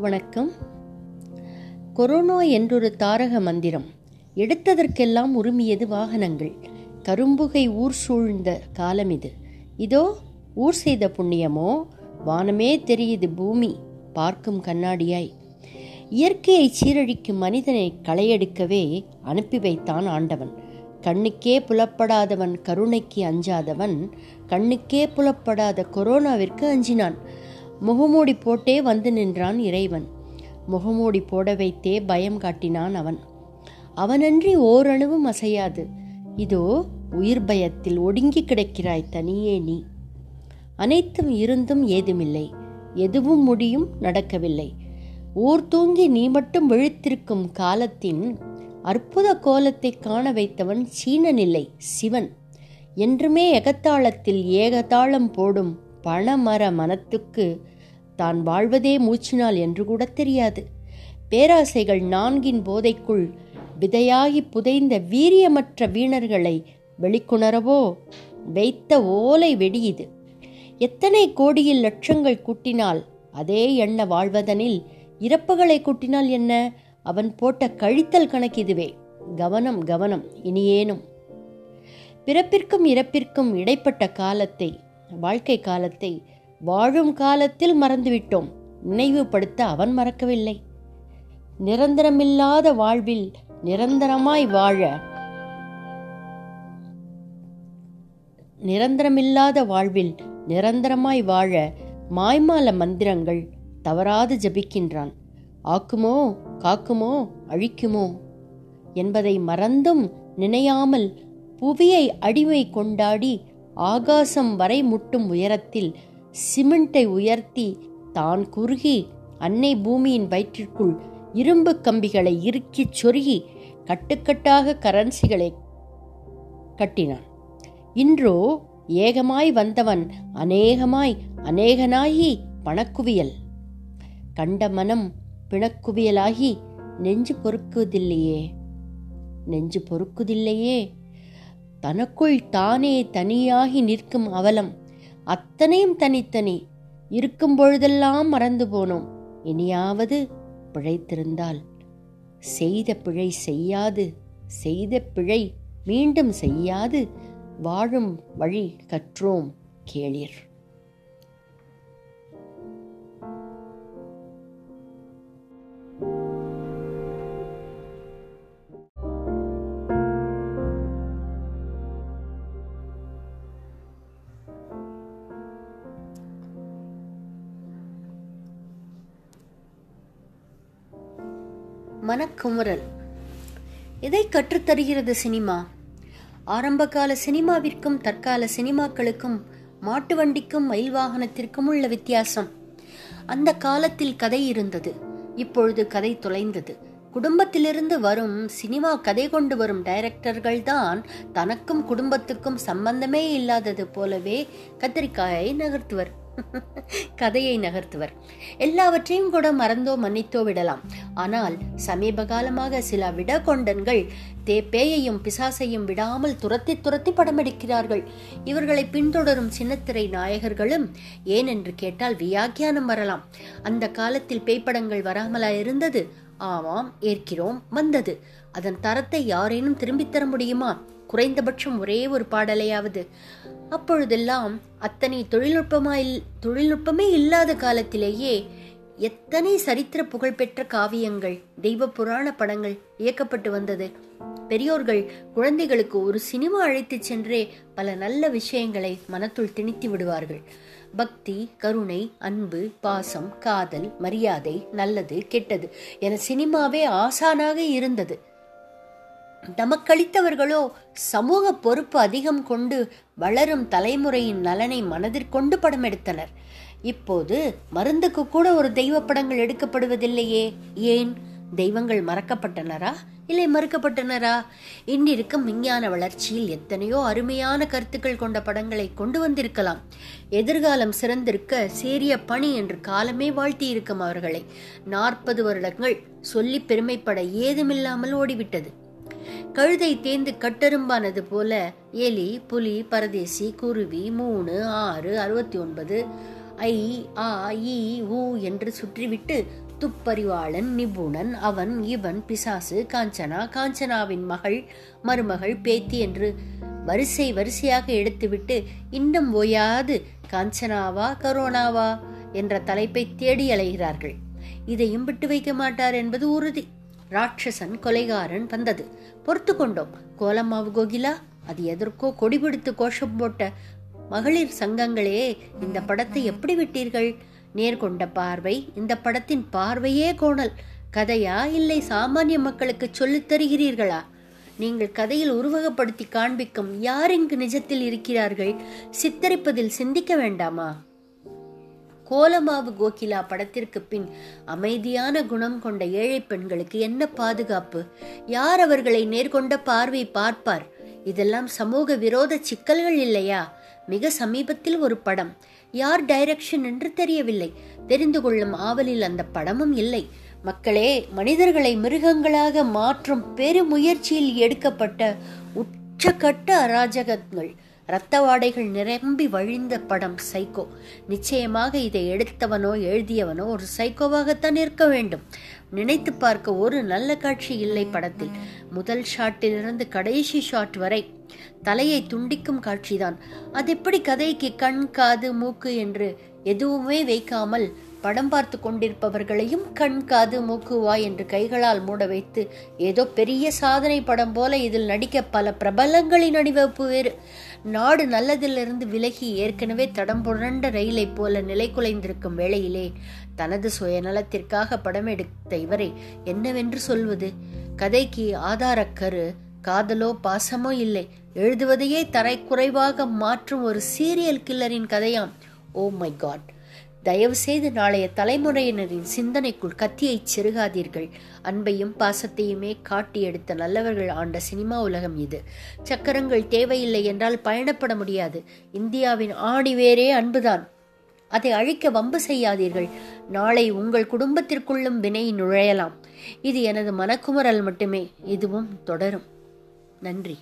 வணக்கம். கொரோனா என்றொரு தாரக மந்திரம். எடுத்ததற்கெல்லாம் உரிமையது வாகனங்கள். கரும்புகை ஊர் சூழ்ந்த காலம் இது. இதோ ஊர் செய்த புண்ணியமோ வானமே தெரியுது பூமி பார்க்கும் கண்ணாடியாய். இயற்கையை சீரழிக்கும் மனிதனை களையெடுக்கவே அனுப்பி வைத்தான் ஆண்டவன். கண்ணுக்கே புலப்படாதவன் கருணைக்கு அஞ்சாதவன் கண்ணுக்கே புலப்படாத கொரோனாவிற்கு அஞ்சினான். முகமூடி போட்டே வந்து நின்றான் இறைவன். முகமூடி போட வைத்தே பயம் காட்டினான் அவன். அவனன்றி ஓரணுவும் அசையாது. இதோ உயிர் பயத்தில் ஒடுங்கி கிடக்கிறாய் தனியே நீ. அனைத்தும் இருந்தும் ஏதுமில்லை. எதுவும் முடியும் நடக்கவில்லை. ஊர் தூங்கி நீ மட்டும் விழித்திருக்கும் காலத்தின் அற்புத கோலத்தை காண வைத்தவன் சீன நிலை சிவன். என்றுமே எகத்தாளத்தில் ஏகதாளம் போடும் பணமர மனத்துக்கு தான் வாழ்வதே மூச்சினால் என்று கூட தெரியாது. பேராசைகள் நான்கின் போதைக்குள் விதையாகி புதைந்த வீரியமற்ற வீணர்களை வெளிக்குணரவோ? வைத்த ஓலை வெடியுது. எத்தனை கோடியில் லட்சங்கள் கூட்டினால் அதே எண்ண வாழ்வதனில் இறப்புகளை கூட்டினால் என்ன? அவன் போட்ட கழித்தல் கணக்கிதுவே கவனம் கவனம் இனியேனும். பிறப்பிற்கும் இறப்பிற்கும் இடைப்பட்ட காலத்தை வாழ்க்கை காலத்தை வாழும் காலத்தில் மறந்துவிட்டோம். நினைவுபடுத்த அவன் மறக்கவில்லை. நிரந்தரமில்லாத வாழ்வில் நிரந்தரமாய் வாழ நிரந்தரமில்லாத வாழ்வில் நிரந்தரமாய் வாழ மாய்மால மந்திரங்கள் தவறாது ஜபிக்கின்றான். ஆக்குமோ காக்குமோ அழிக்குமோ என்பதை மறந்தும் நினையாமல் புவியை அடிமை கொண்டாடி ஆகாசம் வரை முட்டும் உயரத்தில் சிமெண்டை உயர்த்தி தான் குறுகி அன்னை பூமியின் வயிற்றிற்குள் இரும்பு கம்பிகளை இறுக்கிச் சொருகி கட்டுக்கட்டாக கரன்சிகளை கட்டினான். இன்றோ ஏகமாய் வந்தவன் அநேகமாய் அநேகனாகி பணக்குவியல். கண்ட மனம் பிணக்குவியலாகி நெஞ்சு பொறுக்குவதில்லையே நெஞ்சு பொறுக்குதில்லையே. தனக்குள் தானே தனியாகி நிற்கும் அவலம் அத்தனையும் தனித்தனி. இருக்கும் பொழுதெல்லாம் மறந்து போனோம். இனியாவது பிழைத்திருந்தால். செய்த பிழை செய்யாது. செய்த பிழை மீண்டும் செய்யாது. வாழும் வழி கற்றோம் கேளீர். மனக்குமுறல். எதை கற்றுத்தருகிறது சினிமா? ஆரம்பகால சினிமாவிற்கும் தற்கால சினிமாக்களுக்கும் மாட்டு வண்டிக்கும் மயில் வாகனத்திற்கும் உள்ள வித்தியாசம். அந்த காலத்தில் கதை இருந்தது. இப்பொழுது கதை தொலைந்தது. குடும்பத்திலிருந்து வரும் சினிமா கதை கொண்டு வரும் டைரக்டர்கள் தான் தனக்கும் குடும்பத்துக்கும் சம்பந்தமே இல்லாதது போலவே கத்திரிக்காயை நகர்த்துவர். கதையை நகர்த்துவர். எல்லாவற்றையும் கூட மறந்தோ மன்னித்தோ விடலாம். ஆனால் சமீப காலமாக சில விடகொண்டன்கள் தேப்பேயையும் பிசாசையும் விடாமல் துரத்தி துரத்தி படமெடுக்கிறார்கள். இவர்களை பின்தொடரும் சின்னத்திரை நாயகர்களும் ஏன் என்று கேட்டால் வியாக்கியானம் வரலாம். அந்த காலத்தில் பேய்ப்படங்கள் வராமலா இருந்தது ஆமாம் ஏற்கிறோம் வந்தது. அதன் தரத்தை யாரேனும் திரும்பித் தர முடியுமா? குறைந்தபட்சம் ஒரே ஒரு பாடலையாவது. அப்பொழுதெல்லாம் அத்தனை தொழில்நுட்பமாய் தொழில்நுட்பமே இல்லாத காலத்திலேயே எத்தனை சரித்திர புகழ்பெற்ற காவியங்கள் தெய்வ புராண படங்கள் இயக்கப்பட்டு வந்தது. பெரியோர்கள் குழந்தைகளுக்கு ஒரு சினிமா அழைத்துச் சென்றே பல நல்ல விஷயங்களை மனத்துள் திணித்து விடுவார்கள். பக்தி கருணை அன்பு பாசம் காதல் மரியாதை நல்லது கெட்டது என சினிமாவே ஆசானாக இருந்தது. நமக்களித்தவர்களோ சமூக பொறுப்பு அதிகம் கொண்டு வளரும் தலைமுறையின் நலனை மனதிற்கொண்டு படம் எடுத்தனர் இப்போது மருந்துக்கு கூட ஒரு தெய்வ படங்கள் எடுக்கப்படுவதில்லையே. ஏன்? தெய்வங்கள் மறக்கப்பட்டனரா? இல்லை மறுக்கப்பட்டனரா? இன்றிருக்கும் விஞ்ஞான வளர்ச்சியில் எத்தனையோ அருமையான கருத்துக்கள் கொண்ட படங்களை கொண்டு வந்திருக்கலாம். எதிர்காலம் சிறந்திருக்க சேரிய பணி என்று காலமே வாழ்த்தி இருக்கும் அவர்களை. நாற்பது வருடங்கள் சொல்லி பெருமைப்பட ஏதுமில்லாமல் ஓடிவிட்டது. கழுதை தேர்ந்து கட்டெரும்பானது போல எலி புலி பரதேசி குருவி மூணு ஆறு அறுபத்தி ஒன்பது ஐ ஆ இ ஊ என்று சுற்றிவிட்டு துப்பறிவாளன் நிபுணன் அவன் இவன் பிசாசு காஞ்சனா காஞ்சனாவின் மகள் மருமகள் பேத்தி என்று வரிசை வரிசையாக எடுத்துவிட்டு இன்னும் ஓயாது காஞ்சனாவா கரோனாவா என்ற தலைப்பை தேடி அலைகிறார்கள். இதையும் விட்டு வைக்க மாட்டார் என்பது உறுதி. ராட்சசன் கொலைகாரன் வந்தது. பொறுத்து கொண்டோம். கோலமாவு கோகிலா? அது எதற்கோ கொடிபிடித்து கோஷம் போட்ட மகளிர் சங்கங்களே இந்த படத்தை எப்படி விட்டீர்கள்? நேர்கொண்ட பார்வை இந்த படத்தின் பார்வையே கோணல். கதையா இல்லை சாமானிய மக்களுக்கு சொல்லித் தருகிறீர்களா? நீங்கள் கதையில் உருவகப்படுத்தி காண்பிக்கும் யார் இங்கு நிஜத்தில் இருக்கிறார்கள்? சித்தரிப்பதில் சிந்திக்க வேண்டாமா? கோலமாவு கோகிலா படத்திற்கு பின் அமைதியான குணம் கொண்ட ஏழை பெண்களுக்கு என்ன பாதுகாப்பு? யார் அவர்களை நேர்கொண்ட பார்வை பார்ப்பார்? இதெல்லாம் சமூக விரோத சிக்கல்கள் இல்லையா? மிக சமீபத்தில் ஒரு படம். யார் டைரக்ஷன் என்று தெரியவில்லை. தெரிந்து கொள்ளும் ஆவலில் அந்த படமும் இல்லை. மக்களே மனிதர்களை மிருகங்களாக மாற்றும் பெருமுயற்சியில் எடுக்கப்பட்ட உச்சக்கட்ட அராஜகங்கள். இரத்த வாடைகள் நிரம்பி வழிந்த படம் சைக்கோ. நிச்சயமாக இதை எடுத்தவனோ எழுதியவனோ ஒரு சைக்கோவாகத்தான் இருக்க வேண்டும். நினைத்து பார்க்க ஒரு நல்ல காட்சி இல்லை படத்தில். முதல் ஷாட்டிலிருந்து கடைசி ஷாட் வரை தலையை துண்டிக்கும் காட்சிதான். அது எப்படி கதைக்கு கண் காது மூக்கு என்று எதுவுமே வைக்காமல் படம் பார்த்து கொண்டிருப்பவர்களையும் கண் காது மூக்கு வாய் என்று கைகளால் மூட வைத்து ஏதோ பெரிய சாதனை படம் போல இதில் நடிக்க பல பிரபலங்களின் அணிவகுப்பு வேறு. நாடு நல்லதிலிருந்து விலகி ஏற்கனவே தடம் புரண்ட ரயிலை போல நிலை குலைந்திருக்கும் வேளையிலே தனது சுயநலத்திற்காக படம் எடுத்த இவரை என்னவென்று சொல்வது? கதைக்கு ஆதாரக்கரு காதலோ பாசமோ இல்லை. எழுதுவதையே தரைக்குறைவாக மாற்றும் ஒரு சீரியல் கில்லரின் கதையாம். Oh ஓ மை காட் தயவு செய்து நாளைய தலைமுறையினரின் சிந்தனைக்குள் கத்தியை செருகாதீர்கள். அன்பையும் பாசத்தையுமே காட்டி எடுத்த நல்லவர்கள் ஆண்ட சினிமா உலகம் இது. சக்கரங்கள் தேவையில்லை என்றால் பயணப்பட முடியாது. இந்தியாவின் ஆணிவேரே அன்புதான். அதை அழிக்க வம்பு செய்யாதீர்கள். நாளை உங்கள் குடும்பத்திற்குள்ளும் வினை நுழையலாம். இது எனது மனக்குமரல் மட்டுமே. இதுவும் தொடரும். நன்றி.